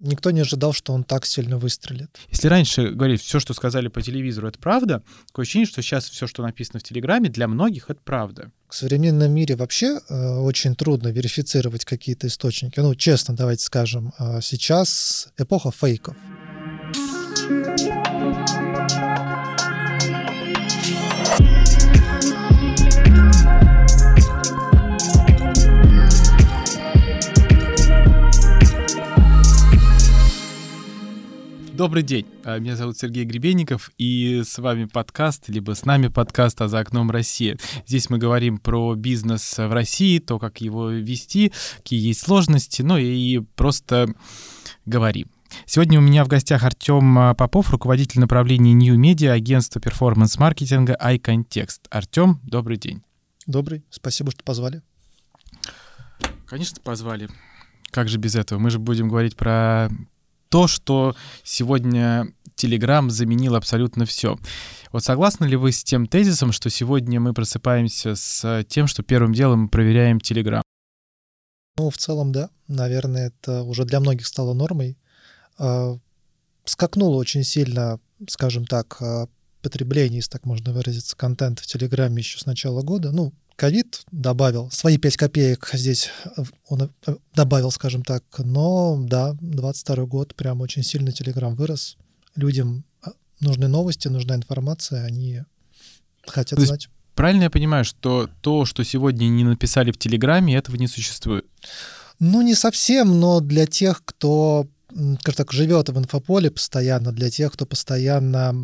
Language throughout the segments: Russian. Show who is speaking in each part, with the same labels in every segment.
Speaker 1: Никто не ожидал, что он так сильно выстрелит.
Speaker 2: Если раньше говорить, все, что сказали по телевизору, это правда, такое ощущение, что сейчас все, что написано в Телеграме, для многих это правда.
Speaker 1: В современном мире вообще э, очень трудно верифицировать какие-то источники. Ну, честно, давайте скажем, э, сейчас эпоха фейков.
Speaker 2: Добрый день, а, меня зовут Сергей Гребенников, и с вами подкаст, либо с нами подкаст «А за окном России». Здесь мы говорим про бизнес в России, то, как его вести, какие есть сложности, ну и просто говорим. Сегодня у меня в гостях Артем а, Попов, руководитель направления New Media, агентства перформанс-маркетинга iContext. Артем, добрый день.
Speaker 1: Добрый, спасибо, что позвали.
Speaker 2: Конечно, позвали. Как же без этого? Мы же будем говорить про то, что сегодня Telegram заменил абсолютно все. Вот согласны ли вы с тем тезисом, что сегодня мы просыпаемся с тем, что первым делом мы проверяем Telegram?
Speaker 1: Ну, в целом, да. Наверное, это уже для многих стало нормой. А, скакнуло очень сильно, скажем так, а, потребление, если так можно выразиться, контента в Телеграме еще с начала года. Ну, ковид добавил, свои 5 копеек здесь э, он э, добавил, скажем так, но да, 22 год прям очень сильно Телеграм вырос. Людям а, нужны новости, нужна информация, они хотят знать.
Speaker 2: Правильно я понимаю, что то, что сегодня не написали в Телеграме, этого не существует?
Speaker 1: Ну, не совсем, но для тех, кто, скажем так, живет в инфополе постоянно, для тех, кто постоянно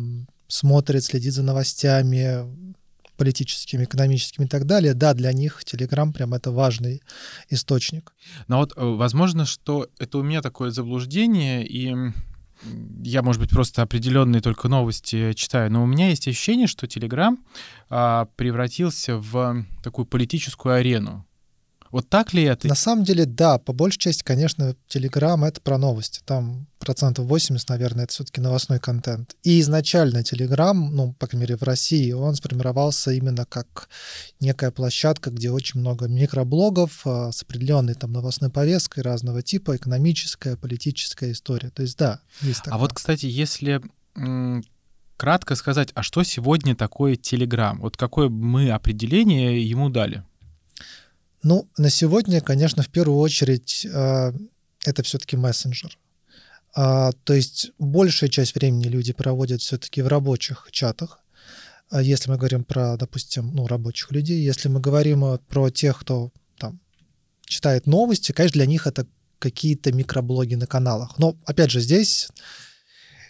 Speaker 1: смотрит, следит за новостями, политическими, экономическими и так далее, да, для них Telegram прям это важный источник.
Speaker 2: Но вот э, возможно, что это у меня такое заблуждение, и я, может быть, просто определенные только новости читаю, но у меня есть ощущение, что Telegram а, превратился в такую политическую арену. Вот так ли это?
Speaker 1: На самом деле, да, по большей части, конечно, Telegram — это про новости. Там процентов 80, наверное, это все-таки новостной контент. И изначально Telegram, ну, по крайней мере, в России, он сформировался именно как некая площадка, где очень много микроблогов а, с определенной там новостной повесткой разного типа, экономическая, политическая история. То есть, да, есть такое.
Speaker 2: А вот, кстати, если кратко сказать, а что сегодня такое Telegram? Вот какое мы определение ему дали?
Speaker 1: Ну, на сегодня, конечно, в первую очередь э, это все-таки мессенджер. А, то есть большая часть времени люди проводят все-таки в рабочих чатах. А если мы говорим про, допустим, ну, рабочих людей, если мы говорим э, про тех, кто там читает новости, конечно, для них это какие-то микроблоги на каналах. Но, опять же, здесь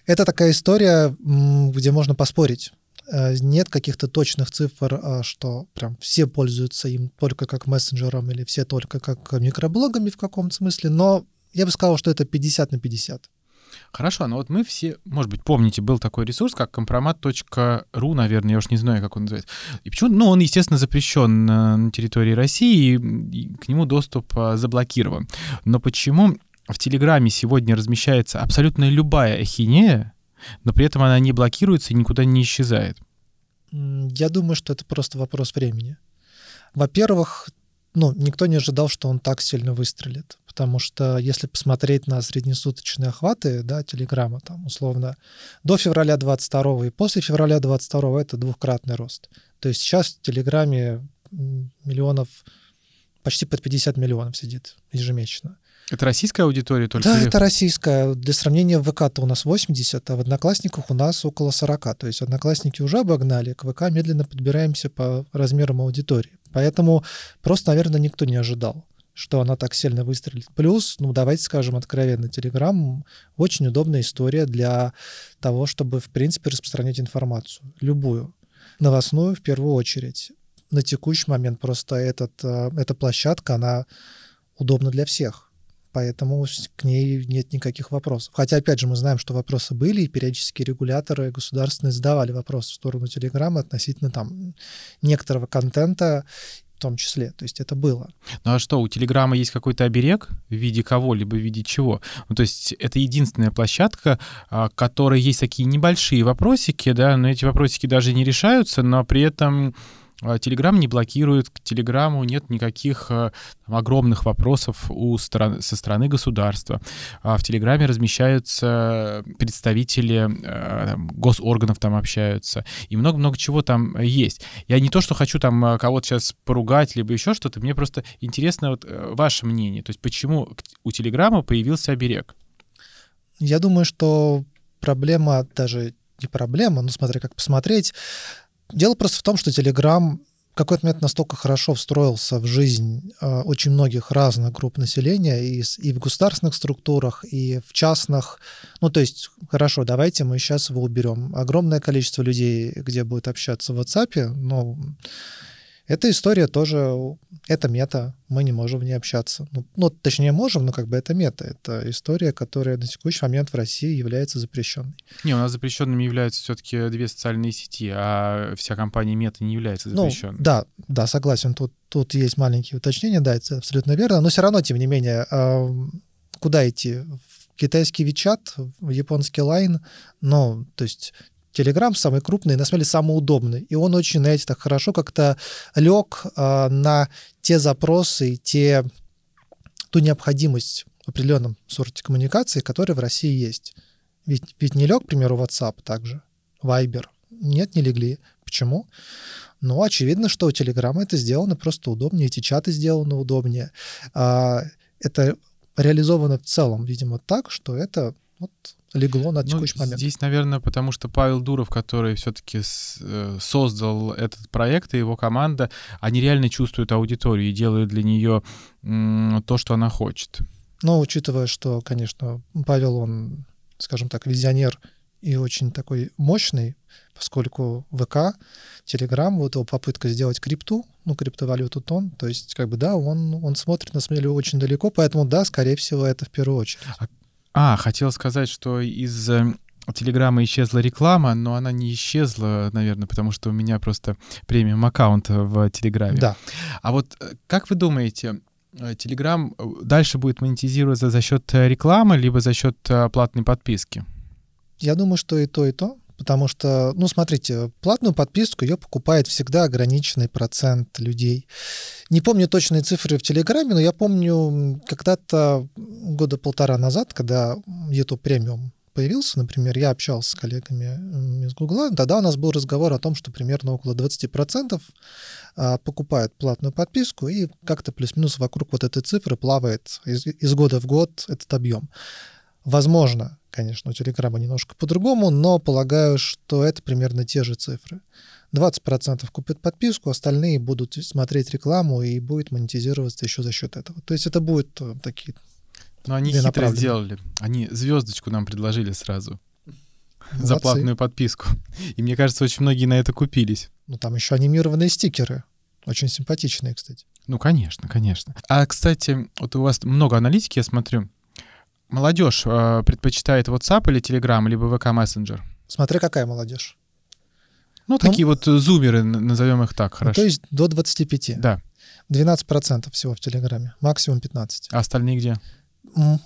Speaker 1: это такая история, где можно поспорить. Э, нет каких-то точных цифр, а, что прям все пользуются им только как мессенджером или все только как микроблогами в каком-то смысле, но я бы сказал, что это 50 на 50.
Speaker 2: Хорошо, но вот мы все, может быть, помните, был такой ресурс, как компромат.ру, наверное, я уж не знаю, как он называется. И почему? Ну, он, естественно, запрещен на, на территории России, и к нему доступ а, заблокирован. Но почему в Телеграме сегодня размещается абсолютно любая ахинея, но при этом она не блокируется и никуда не исчезает?
Speaker 1: Я думаю, что это просто вопрос времени. Во-первых, ну, никто не ожидал, что он так сильно выстрелит. Потому что если посмотреть на среднесуточные охваты, да, Телеграма, там, условно, до февраля 22 и после февраля 22 это двухкратный рост. То есть сейчас в Телеграме миллионов, почти под 50 миллионов сидит ежемесячно.
Speaker 2: Это российская аудитория только?
Speaker 1: Да, это российская. Для сравнения, в ВК-то у нас 80, а в Одноклассниках у нас около 40. То есть Одноклассники уже обогнали, к ВК медленно подбираемся по размерам аудитории. Поэтому просто, наверное, никто не ожидал что она так сильно выстрелит. Плюс, ну, давайте скажем откровенно, Telegram очень удобная история для того, чтобы, в принципе, распространять информацию. Любую. Новостную в первую очередь. На текущий момент просто этот, э, эта площадка, она удобна для всех поэтому к ней нет никаких вопросов. Хотя, опять же, мы знаем, что вопросы были, и периодически регуляторы государственные задавали вопросы в сторону Телеграма относительно там некоторого контента, в том числе. То есть это было.
Speaker 2: Ну а что, у Телеграма есть какой-то оберег в виде кого-либо, в виде чего? Ну, то есть это единственная площадка, а, которой есть такие небольшие вопросики, да, но эти вопросики даже не решаются, но при этом Telegram не блокирует, к Телеграму нет никаких там, огромных вопросов у сторон, со стороны государства. В Телеграме размещаются представители там, госорганов там общаются, и много-много чего там есть. Я не то, что хочу там кого-то сейчас поругать, либо еще что-то, мне просто интересно вот ваше мнение, то есть почему у Телеграма появился оберег?
Speaker 1: Я думаю, что проблема даже не проблема, ну смотри, как посмотреть. Дело просто в том, что Telegram в какой-то момент настолько хорошо встроился в жизнь э, очень многих разных групп населения и, и в государственных структурах, и в частных. Ну, то есть, хорошо, давайте мы сейчас его уберем. Огромное количество людей, где будет общаться в WhatsApp, но эта история тоже, это мета, мы не можем в ней общаться. Ну, ну, точнее, можем, но как бы это мета. Это история, которая на текущий момент в России является запрещенной.
Speaker 2: Не, у нас запрещенными являются все-таки две социальные сети, а вся компания мета не является ну, запрещенной.
Speaker 1: Ну, да, да, согласен. Тут, тут есть маленькие уточнения, да, это абсолютно верно. Но все равно, тем не менее, куда идти? В китайский Вичат, в японский Лайн, ну, то есть Telegram самый крупный, на самом деле самый удобный. И он очень, знаете, так хорошо как-то лег э, на те запросы, те, ту необходимость в определенном сорте коммуникации, которые в России есть. Ведь, ведь не лег, к примеру, WhatsApp также, Viber. Нет, не легли. Почему? Ну, очевидно, что у Telegram это сделано просто удобнее, эти чаты сделаны удобнее. А, это реализовано в целом, видимо, так, что это вот легло на ну, текущий ну, момент.
Speaker 2: Здесь, наверное, потому что Павел Дуров, который все-таки э, создал этот проект, и его команда, они реально чувствуют аудиторию и делают для нее то, что она хочет.
Speaker 1: Но учитывая, что, конечно, Павел, он, скажем так, визионер и очень такой мощный, поскольку ВК, Телеграм, вот его попытка сделать крипту, ну, криптовалюту тон, то есть, как бы, да, он, он смотрит, на самом деле, очень далеко, поэтому, да, скорее всего, это в первую очередь.
Speaker 2: А а, хотел сказать, что из э, Телеграма исчезла реклама, но она не исчезла, наверное, потому что у меня просто премиум аккаунт в Телеграме.
Speaker 1: Да.
Speaker 2: А вот э, как вы думаете, Телеграм э, дальше будет монетизироваться за счет рекламы, либо за счет платной подписки?
Speaker 1: Я думаю, что и то, и то. Потому что, ну, смотрите, платную подписку ее покупает всегда ограниченный процент людей. Не помню точные цифры в Телеграме, но я помню когда-то года полтора назад, когда YouTube премиум появился, например, я общался с коллегами из Гугла, тогда у нас был разговор о том, что примерно около 20% а, покупают платную подписку, и как-то плюс-минус вокруг вот этой цифры плавает из, из года в год этот объем. Возможно, конечно, у Телеграма немножко по-другому, но полагаю, что это примерно те же цифры. 20% купят подписку, остальные будут смотреть рекламу и будет монетизироваться еще за счет этого. То есть это будет э, такие...
Speaker 2: Но они хитро сделали. Они звездочку нам предложили сразу. Молодцы. За платную подписку. И мне кажется, очень многие на это купились.
Speaker 1: Ну, там еще анимированные стикеры. Очень симпатичные, кстати.
Speaker 2: Ну, конечно, конечно. А, кстати, вот у вас много аналитики, я смотрю молодежь э, предпочитает WhatsApp или Telegram, либо VK Messenger?
Speaker 1: Смотря какая молодежь.
Speaker 2: Ну, такие ну, вот зумеры, назовем их так, хорошо.
Speaker 1: Ну, то есть до 25.
Speaker 2: Да.
Speaker 1: 12% всего в Телеграме, максимум 15.
Speaker 2: А остальные где?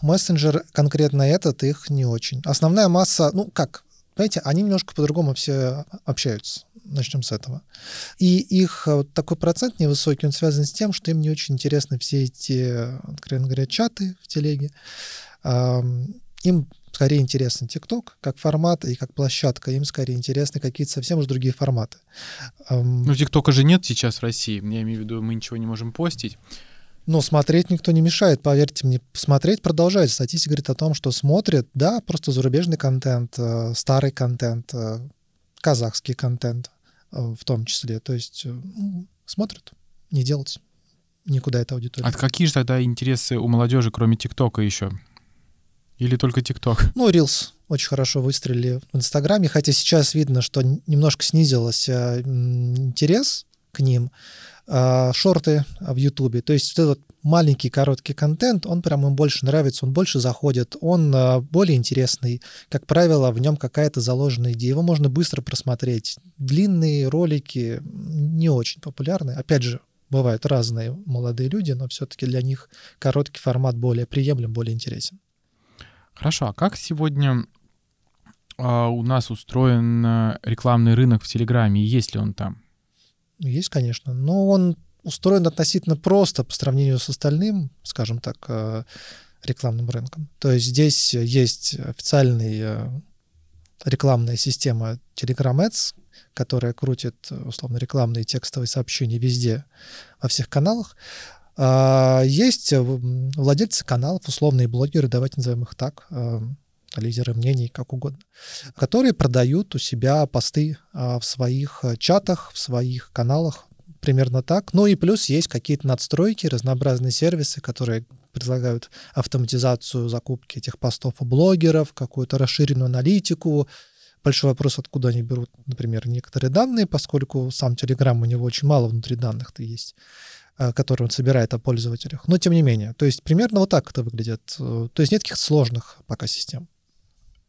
Speaker 1: Мессенджер конкретно этот, их не очень. Основная масса, ну как, понимаете, они немножко по-другому все общаются. Начнем с этого. И их э, такой процент невысокий, он связан с тем, что им не очень интересны все эти, откровенно говоря, чаты в телеге. Им скорее интересен ТикТок как формат и как площадка, им скорее интересны какие-то совсем уж другие форматы.
Speaker 2: Ну, ТикТока же нет сейчас в России, я имею в виду, мы ничего не можем постить.
Speaker 1: Но смотреть никто не мешает, поверьте мне. Смотреть продолжает. Статистика говорит о том, что смотрят, да, просто зарубежный контент, э, старый контент, э, казахский контент э, в том числе. То есть смотрят, не делать никуда эта аудитория.
Speaker 2: А какие же тогда интересы у молодежи, кроме ТикТока еще? Или только ТикТок?
Speaker 1: Ну, Reels очень хорошо выстрелили в Инстаграме, хотя сейчас видно, что немножко снизился интерес ним. А, шорты в Ютубе, то есть вот этот маленький короткий контент, он прям им больше нравится, он больше заходит, он а, более интересный. Как правило, в нем какая-то заложенная идея. Его можно быстро просмотреть. Длинные ролики не очень популярны. Опять же, бывают разные молодые люди, но все-таки для них короткий формат более приемлем, более интересен.
Speaker 2: Хорошо, а как сегодня э, у нас устроен э, рекламный рынок в Телеграме, есть ли он там?
Speaker 1: Есть, конечно. Но он устроен относительно просто по сравнению с остальным, скажем так, э, рекламным рынком. То есть здесь есть официальная э, рекламная система Telegram Ads, которая крутит, условно, рекламные текстовые сообщения везде, во всех каналах. А, есть владельцы каналов, условные блогеры, давайте назовем их так, э, лидеры мнений, как угодно, которые продают у себя посты а, в своих чатах, в своих каналах, примерно так. Ну и плюс есть какие-то надстройки, разнообразные сервисы, которые предлагают автоматизацию закупки этих постов у блогеров, какую-то расширенную аналитику. Большой вопрос, откуда они берут, например, некоторые данные, поскольку сам Telegram у него очень мало внутри данных-то есть э, которые он собирает о пользователях. Но тем не менее, то есть примерно вот так это выглядит. Э, то есть нет каких-то сложных пока систем.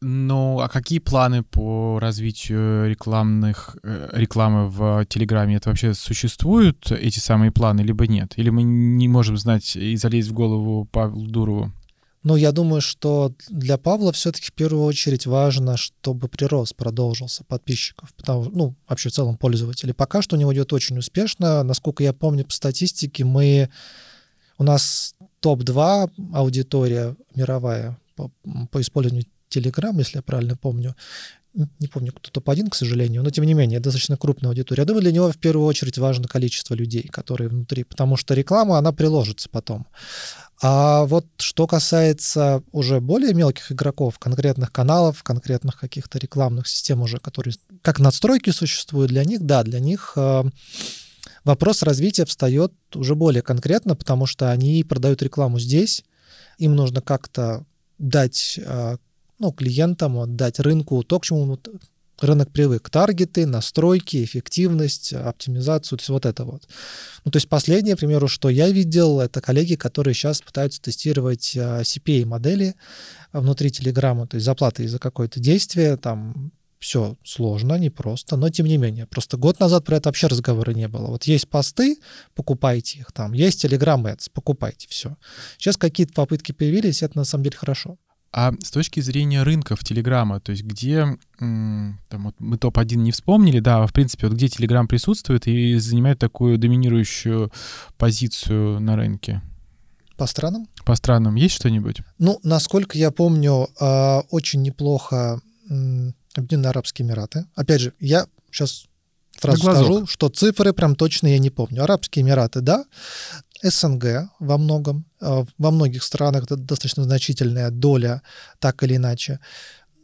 Speaker 2: Ну, а какие планы по развитию рекламных, э, рекламы в Телеграме? Это вообще существуют, эти самые планы, либо нет? Или мы не можем знать и залезть в голову Павлу Дурову?
Speaker 1: Ну, я думаю, что для Павла все-таки в первую очередь важно, чтобы прирост продолжился подписчиков, потому, ну, вообще в целом пользователей. Пока что у него идет очень успешно. Насколько я помню по статистике, мы у нас топ-2 аудитория мировая по, по использованию Telegram, если я правильно помню. Не помню, кто топ-1, к сожалению, но тем не менее, достаточно крупная аудитория. Я думаю, для него в первую очередь важно количество людей, которые внутри, потому что реклама, она приложится потом. А вот что касается уже более мелких игроков, конкретных каналов, конкретных каких-то рекламных систем уже, которые как надстройки существуют для них, да, для них э, вопрос развития встает уже более конкретно, потому что они продают рекламу здесь, им нужно как-то дать э, ну, клиентам, отдать рынку то, к чему рынок привык. Таргеты, настройки, эффективность, оптимизацию, то есть вот это вот. Ну, то есть последнее, к примеру, что я видел, это коллеги, которые сейчас пытаются тестировать а, CPA-модели внутри Телеграма, то есть заплаты за какое-то действие, там все сложно, непросто, но тем не менее. Просто год назад про это вообще разговора не было. Вот есть посты, покупайте их там, есть Telegram Ads, покупайте, все. Сейчас какие-то попытки появились, это на самом деле хорошо.
Speaker 2: А с точки зрения рынков Телеграма, то есть где, там вот мы топ-1 не вспомнили, да, а в принципе, вот где Телеграм присутствует и занимает такую доминирующую позицию на рынке?
Speaker 1: По странам?
Speaker 2: По странам есть что-нибудь?
Speaker 1: Ну, насколько я помню, а, очень неплохо Объединенные Арабские Эмираты. Опять же, я сейчас сразу скажу, что цифры прям точно я не помню. Арабские Эмираты, да. СНГ во многом, э, во многих странах достаточно значительная доля, так или иначе.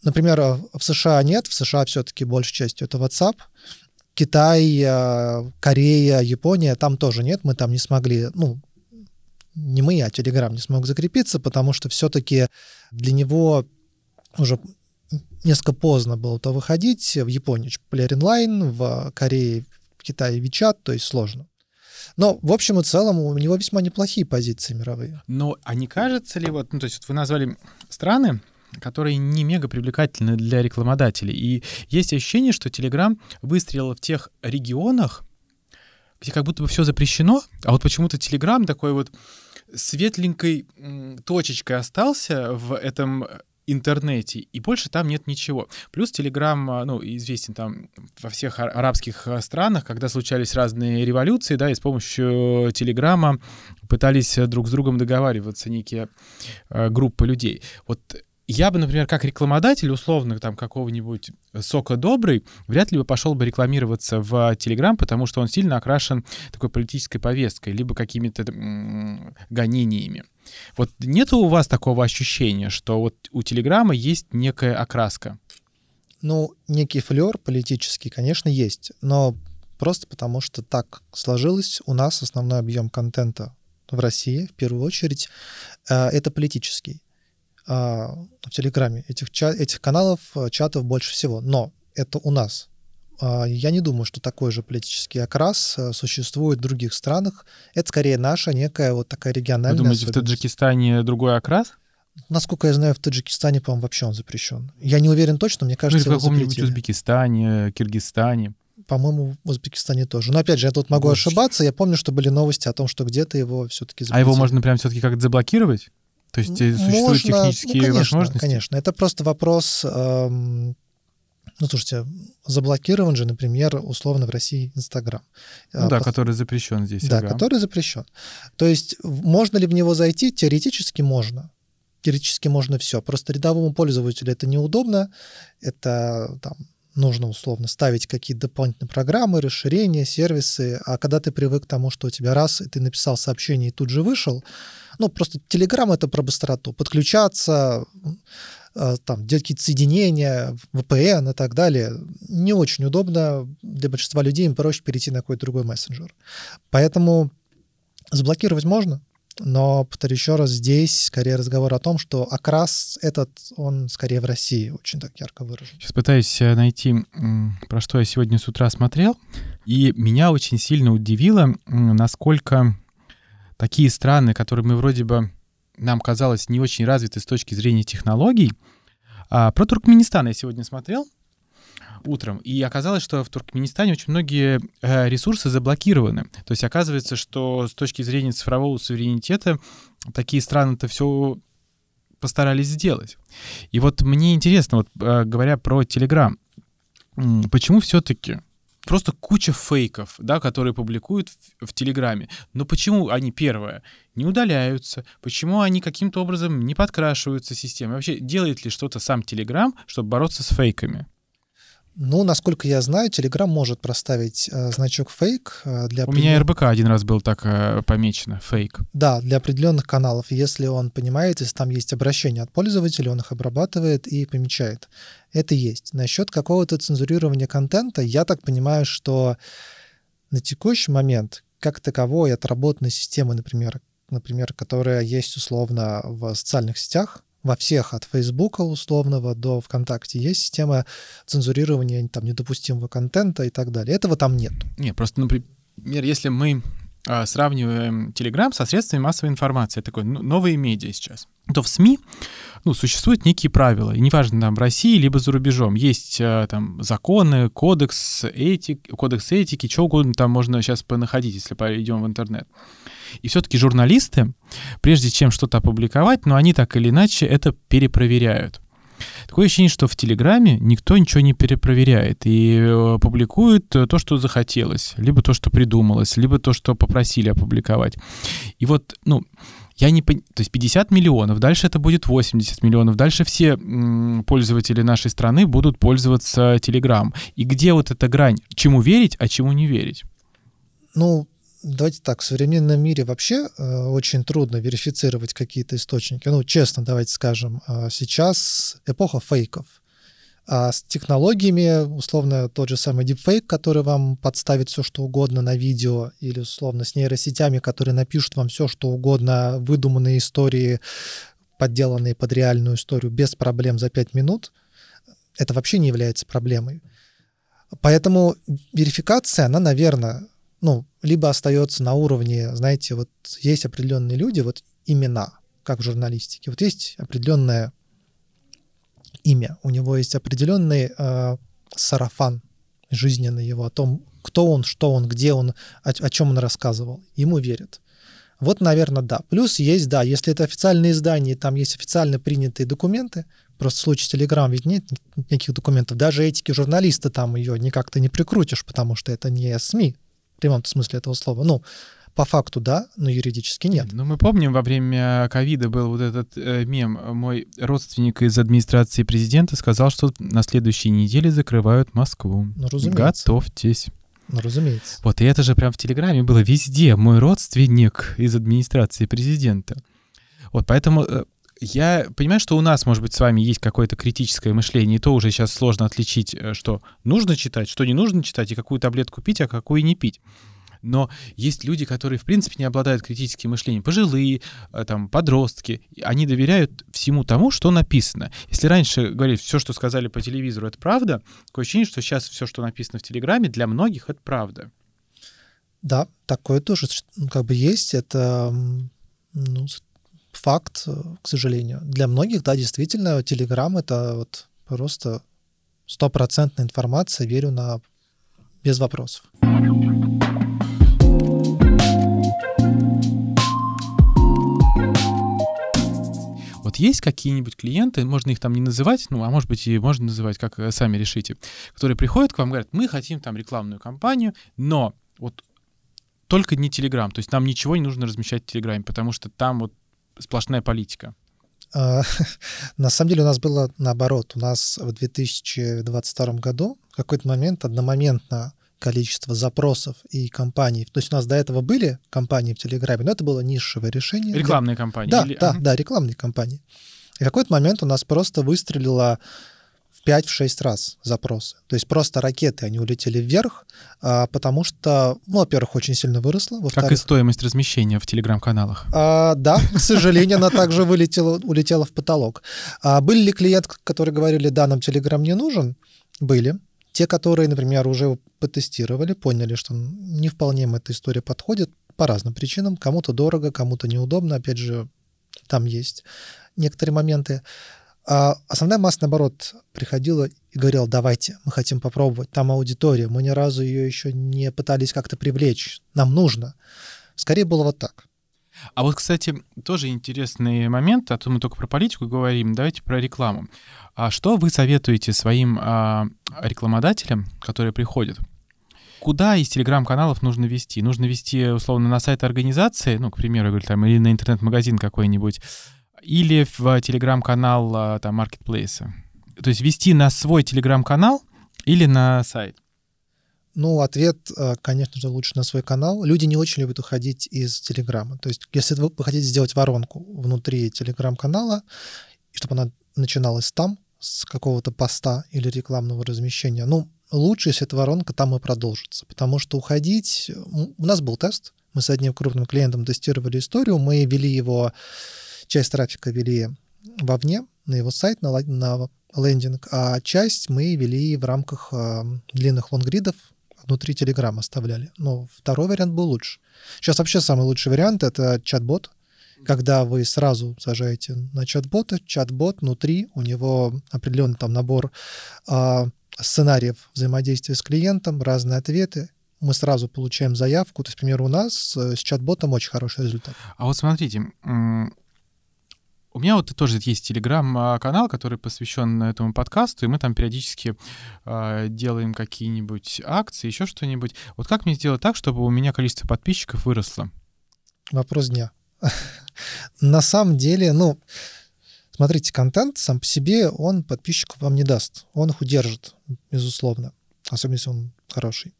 Speaker 1: Например, в США нет, в США все-таки большей частью это WhatsApp. Китай, э, Корея, Япония, там тоже нет, мы там не смогли, ну, не мы, а Telegram не смог закрепиться, потому что все-таки для него уже несколько поздно было то выходить. В Японии популярен Line, в Корее, в Китае WeChat, то есть сложно. Но, в общем и целом, у него весьма неплохие позиции мировые.
Speaker 2: Но а не кажется ли, вот, ну, то есть вот вы назвали страны, которые не мега привлекательны для рекламодателей. И есть ощущение, что Telegram выстрелил в тех регионах, где как будто бы все запрещено, а вот почему-то Telegram такой вот светленькой точечкой остался в этом интернете, и больше там нет ничего. Плюс Телеграм, а, ну, известен там во всех арабских а, странах, когда случались разные революции, да, и с помощью Телеграма пытались друг с другом договариваться некие э, группы людей. Вот я бы, например, как рекламодатель, условно, там, какого-нибудь сока добрый, вряд ли бы пошел бы рекламироваться в Телеграм, потому что он сильно окрашен такой политической повесткой, либо какими-то гонениями. Вот нет у вас такого ощущения, что вот у Телеграма есть некая окраска?
Speaker 1: Ну, некий флер политический, конечно, есть, но просто потому что так сложилось, у нас основной объем контента в России, в первую очередь, э, это политический. А, в Телеграме этих, этих каналов, э, чатов больше всего. Но это у нас. А, я не думаю, что такой же политический окрас э, существует в других странах. Это скорее наша некая вот такая региональная
Speaker 2: Вы думаете, в Таджикистане другой окрас?
Speaker 1: Насколько я знаю, в Таджикистане, по-моему, вообще он запрещен. Я не уверен точно, мне кажется,
Speaker 2: ну, в каком-нибудь Узбекистане, Киргизстане.
Speaker 1: По-моему, в Узбекистане тоже. Но опять же, я тут могу Больше. ошибаться. Я помню, что были новости о том, что где-то его все-таки
Speaker 2: запретили. А его можно прям все-таки как-то заблокировать? То есть э, существуют Можно, технические ну,
Speaker 1: конечно,
Speaker 2: возможности?
Speaker 1: Конечно, это просто вопрос эм, Ну, слушайте, заблокирован же, например, условно в России Инстаграм.
Speaker 2: Ну, да, По... который запрещен здесь.
Speaker 1: Да, ага. который запрещен. То есть можно ли в него зайти? Теоретически можно. Теоретически можно все. Просто рядовому пользователю это неудобно. Это там нужно условно ставить какие-то дополнительные программы, расширения, сервисы. А когда ты привык к тому, что у тебя раз, и ты написал сообщение и тут же вышел, ну, просто Telegram — это про быстроту. Подключаться, э, там, делать какие-то соединения, VPN и так далее. Не очень удобно. Для большинства людей им проще перейти на какой-то другой мессенджер. Поэтому заблокировать можно, но, повторю еще раз, здесь скорее разговор о том, что окрас этот, он скорее в России очень так ярко выражен.
Speaker 2: Сейчас пытаюсь э, найти, про что я сегодня с утра смотрел, и меня очень сильно удивило, насколько такие страны, которые мы вроде бы, нам казалось, не очень развиты с точки зрения технологий, а про Туркменистан я сегодня смотрел, утром. И оказалось, что в Туркменистане очень многие э, ресурсы заблокированы. То есть оказывается, что с точки зрения цифрового суверенитета такие страны-то все постарались сделать. И вот мне интересно, вот э, говоря про Telegram, почему все-таки просто куча фейков, да, которые публикуют в, в Телеграме. Но почему они, первое, не удаляются? Почему они каким-то образом не подкрашиваются системой? Вообще, делает ли что-то сам Телеграм, чтобы бороться с фейками?
Speaker 1: Ну, насколько я знаю, Telegram может проставить э, значок фейк э, для...
Speaker 2: У меня РБК один раз был так э, помечено, фейк.
Speaker 1: Да, для определенных каналов. Если он понимает, если там есть обращения от пользователя, он их обрабатывает и помечает. Это есть. Насчет какого-то цензурирования контента, я так понимаю, что на текущий момент, как таковой отработанной системы, например, например, которая есть условно в социальных сетях, во всех от Фейсбука условного до ВКонтакте есть система цензурирования там недопустимого контента и так далее. Этого там нет.
Speaker 2: Не, просто, например, если мы сравниваем Telegram со средствами массовой информации, такой ну, новые медиа сейчас, то в СМИ ну, существуют некие правила. И неважно, там в России либо за рубежом. Есть а, там законы, кодекс, этик, кодекс этики, что угодно там можно сейчас понаходить, если пойдем в интернет. И все-таки журналисты, прежде чем что-то опубликовать, но ну, они так или иначе это перепроверяют. Такое ощущение, что в Телеграме никто ничего не перепроверяет и э, публикует то, что захотелось, либо то, что придумалось, либо то, что попросили опубликовать. И вот, ну, я не понимаю, то есть 50 миллионов, дальше это будет 80 миллионов, дальше все пользователи нашей страны будут пользоваться Telegram. И где вот эта грань, чему верить, а чему не верить?
Speaker 1: Ну, давайте так, в современном мире вообще э, очень трудно верифицировать какие-то источники. Ну, честно, давайте скажем, э, сейчас эпоха фейков. А с технологиями, условно, тот же самый deepfake, который вам подставит все, что угодно на видео, или, условно, с нейросетями, которые напишут вам все, что угодно, выдуманные истории, подделанные под реальную историю без проблем за 5 минут, это вообще не является проблемой. Поэтому верификация, она, наверное, ну, либо остается на уровне, знаете, вот есть определенные люди, вот имена, как в журналистике. Вот есть определенное имя, у него есть определенный э, сарафан жизненный его о том, кто он, что он, где он, о, о чем он рассказывал. Ему верят. Вот, наверное, да. Плюс есть, да, если это официальное издание, там есть официально принятые документы, просто в случае Telegram ведь нет никаких документов, даже этики журналиста там ее никак-то не прикрутишь, потому что это не СМИ, в прямом смысле этого слова. Ну, по факту да, но юридически нет.
Speaker 2: Ну, мы помним, во время ковида был вот этот э, мем. Мой родственник из администрации президента сказал, что на следующей неделе закрывают Москву.
Speaker 1: Ну, разумеется.
Speaker 2: Готовьтесь.
Speaker 1: Ну, разумеется.
Speaker 2: Вот, и это же прям в Телеграме было везде. Мой родственник из администрации президента. Вот, поэтому э, я понимаю, что у нас, может быть, с вами есть какое-то критическое мышление, и то уже сейчас сложно отличить, э, что нужно читать, что не нужно читать, и какую таблетку пить, а какую не пить но есть люди, которые, в принципе, не обладают критическим мышлением. Пожилые, э, там, подростки. Они доверяют всему тому, что написано. Если раньше говорили, все, что сказали по телевизору, это правда, такое ощущение, что сейчас все, что написано в Телеграме, для многих это правда.
Speaker 1: Да, такое тоже ну, как бы есть. Это ну, факт, э, к сожалению. Для многих, да, действительно, Телеграм — это вот просто стопроцентная информация, верю на без вопросов.
Speaker 2: Вот есть какие-нибудь клиенты, можно их там не называть, ну, а может быть и можно называть, как э, сами решите, которые приходят к вам и говорят, мы хотим там рекламную кампанию, но вот только не Телеграм, то есть нам ничего не нужно размещать в Телеграме, потому что там вот сплошная политика.
Speaker 1: А, на самом деле у нас было наоборот. У нас в 2022 году в какой-то момент одномоментно количество запросов и компаний. То есть у нас до этого были компании в Телеграме, но это было нишевое решение.
Speaker 2: Рекламные компании?
Speaker 1: Да, или... да, да, рекламные компании. И в какой-то момент у нас просто выстрелило 5-6 раз запросы. То есть просто ракеты, они улетели вверх, а, потому что, ну, во-первых, очень сильно выросло.
Speaker 2: Как и стоимость размещения в телеграм-каналах.
Speaker 1: А, да, к сожалению, она также вылетела, улетела в потолок. А были ли клиенты, которые говорили, да, нам телеграм не нужен? Были. Те, которые, например, уже потестировали, поняли, что не вполне им эта история подходит по разным причинам. Кому-то дорого, кому-то неудобно. Опять же, там есть некоторые моменты. А основная масса, наоборот, приходила и говорила, давайте, мы хотим попробовать. Там аудитория, мы ни разу ее еще не пытались как-то привлечь. Нам нужно. Скорее было вот так.
Speaker 2: А вот, кстати, тоже интересный момент, а то мы только про политику говорим, давайте про рекламу. А что вы советуете своим а, рекламодателям, которые приходят? Куда из телеграм-каналов нужно вести? Нужно вести, условно, на сайт организации, ну, к примеру, говорю, там, или на интернет-магазин какой-нибудь, или в телеграм-канал а, там, маркетплейса? То есть вести на свой телеграм-канал или на сайт?
Speaker 1: Ну, ответ, э, конечно же, лучше на свой канал. Люди не очень любят уходить из Телеграма. То есть, если вы хотите сделать воронку внутри Телеграм-канала, чтобы она начиналась там, с какого-то поста или рекламного размещения, ну, лучше, если эта воронка там и продолжится. Потому что уходить... У нас был тест, мы с одним крупным клиентом тестировали историю, мы вели его, часть трафика вели вовне, на его сайт, на, на лендинг, а часть мы вели в рамках э, длинных лонгридов, внутри Telegram оставляли. Но второй вариант был лучше. Сейчас вообще самый лучший вариант — это чат-бот, когда вы сразу сажаете на чат-бота, чат-бот внутри, у него определенный там набор э, сценариев взаимодействия с клиентом, разные ответы, мы сразу получаем заявку. То есть, например, у нас э, с чат-ботом очень хороший результат.
Speaker 2: А вот смотрите, у меня вот тоже есть телеграм-канал, который посвящен этому подкасту, и мы там периодически э, делаем какие-нибудь акции, еще что-нибудь. Вот как мне сделать так, чтобы у меня количество подписчиков выросло?
Speaker 1: Вопрос дня. На самом деле, ну, смотрите, контент сам по себе, он подписчиков вам не даст. Он их удержит, безусловно. Особенно, если он хороший.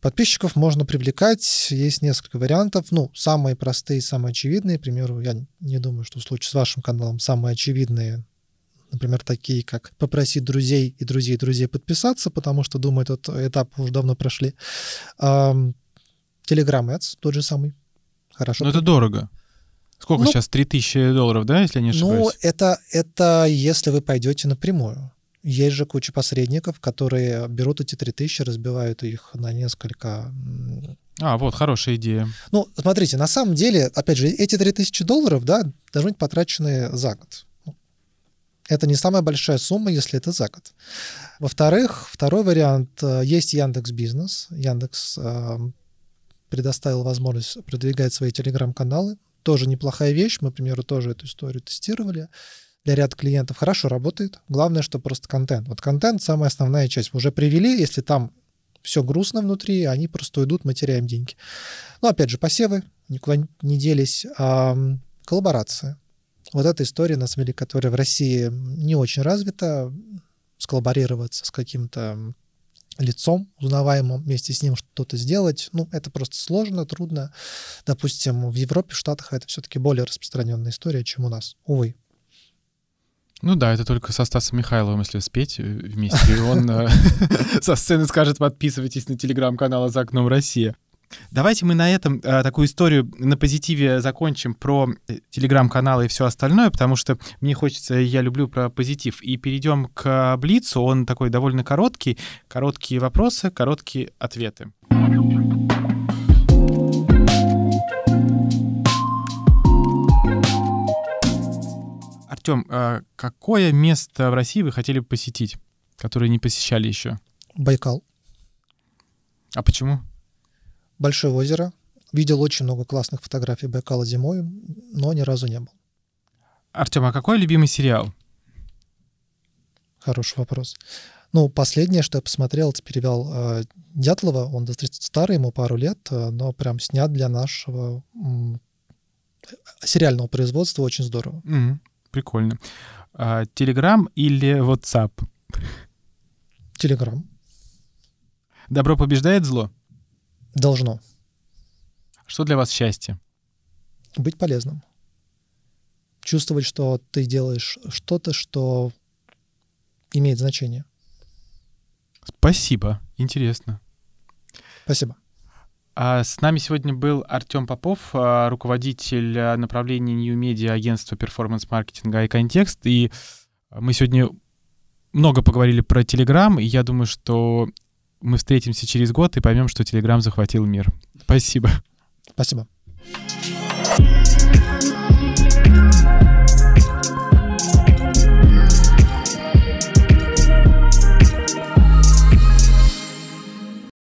Speaker 1: Подписчиков можно привлекать, есть несколько вариантов. Ну, самые простые, самые очевидные, к примеру, я не думаю, что в случае с вашим каналом самые очевидные, например, такие, как попросить друзей и друзей друзей подписаться, потому что, думаю, этот этап уже давно прошли. Telegram Ads, тот же самый. Хорошо.
Speaker 2: Но это дорого. Сколько ну, сейчас? 3000 долларов, да, если я не ошибаюсь? Ну,
Speaker 1: это, это если вы пойдете напрямую. Есть же куча посредников, которые берут эти 3000, разбивают их на несколько...
Speaker 2: А, вот, хорошая идея.
Speaker 1: Ну, смотрите, на самом деле, опять же, эти 3000 долларов, да, должны быть потрачены за год. Это не самая большая сумма, если это за год. Во-вторых, второй вариант, э, есть Яндекс Бизнес. Яндекс э, предоставил возможность продвигать свои телеграм-каналы. Тоже неплохая вещь. Мы, к примеру, тоже эту историю тестировали для ряда клиентов хорошо работает. Главное, что просто контент. Вот контент — самая основная часть. Вы уже привели, если там все грустно внутри, они просто уйдут, мы теряем деньги. Но опять же, посевы никуда не делись. А, коллаборация. Вот эта история, на самом деле, которая в России не очень развита, сколлаборироваться с каким-то лицом узнаваемым, вместе с ним что-то сделать, ну, это просто сложно, трудно. Допустим, в Европе, в Штатах это все-таки более распространенная история, чем у нас, увы.
Speaker 2: Ну да, это только со Стасом Михайловым, если спеть э, вместе, и он э, со сцены скажет, подписывайтесь на телеграм-канал «За окном Россия». Давайте мы на этом э, такую историю на позитиве закончим про телеграм-каналы и все остальное, потому что мне хочется, я люблю про позитив. И перейдем к Блицу. Он такой довольно короткий. Короткие вопросы, короткие ответы. Артем, а какое место в России вы хотели бы посетить, которое не посещали еще?
Speaker 1: Байкал.
Speaker 2: А почему?
Speaker 1: Большое озеро. Видел очень много классных фотографий Байкала зимой, но ни разу не был.
Speaker 2: Артем, а какой любимый сериал?
Speaker 1: Хороший вопрос. Ну, последнее, что я посмотрел, это перевел э, Дятлова. Он достаточно старый, ему пару лет, э, но прям снят для нашего м, сериального производства очень здорово.
Speaker 2: М, Прикольно. Телеграм или WhatsApp?
Speaker 1: Телеграм.
Speaker 2: Добро побеждает зло?
Speaker 1: Должно
Speaker 2: Что для вас счастье?
Speaker 1: быть полезным. Чувствовать, что ты делаешь что-то, что имеет значение.
Speaker 2: Спасибо. Интересно.
Speaker 1: Спасибо.
Speaker 2: А С нами сегодня был Артем Попов, а, руководитель а, направления New Media агентства перформанс-маркетинга и контекст. И мы сегодня много поговорили про Telegram, и я думаю, что мы встретимся через год и поймем, что Telegram захватил мир. Спасибо.
Speaker 1: Спасибо.